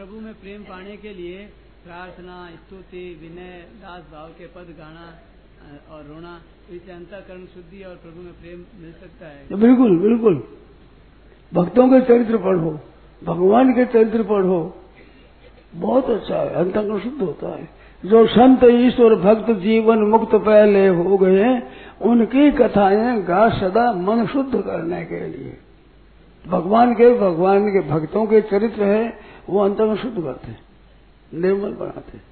प्रभु में प्रेम पाने के लिए प्रार्थना, स्तुति, विनय, दास भाव के पद गाना और रोना, इससे अंतकरण, शुद्धि और प्रभु में प्रेम मिल सकता है। बिल्कुल बिल्कुल। भक्तों के चरित्र पढ़ो भगवान के चरित्र पढ़ो बहुत अच्छा है, अंतकरण शुद्ध होता है। जो संत ईश्वर भक्त जीवन मुक्त पहले हो गए, उनकी कथाएँ गा सदा मन शुद्ध करने के लिए। भगवान के भगवान के भक्तों के चरित्र है वो अंतकरण शुद्ध करते निर्मल बनाते हैं।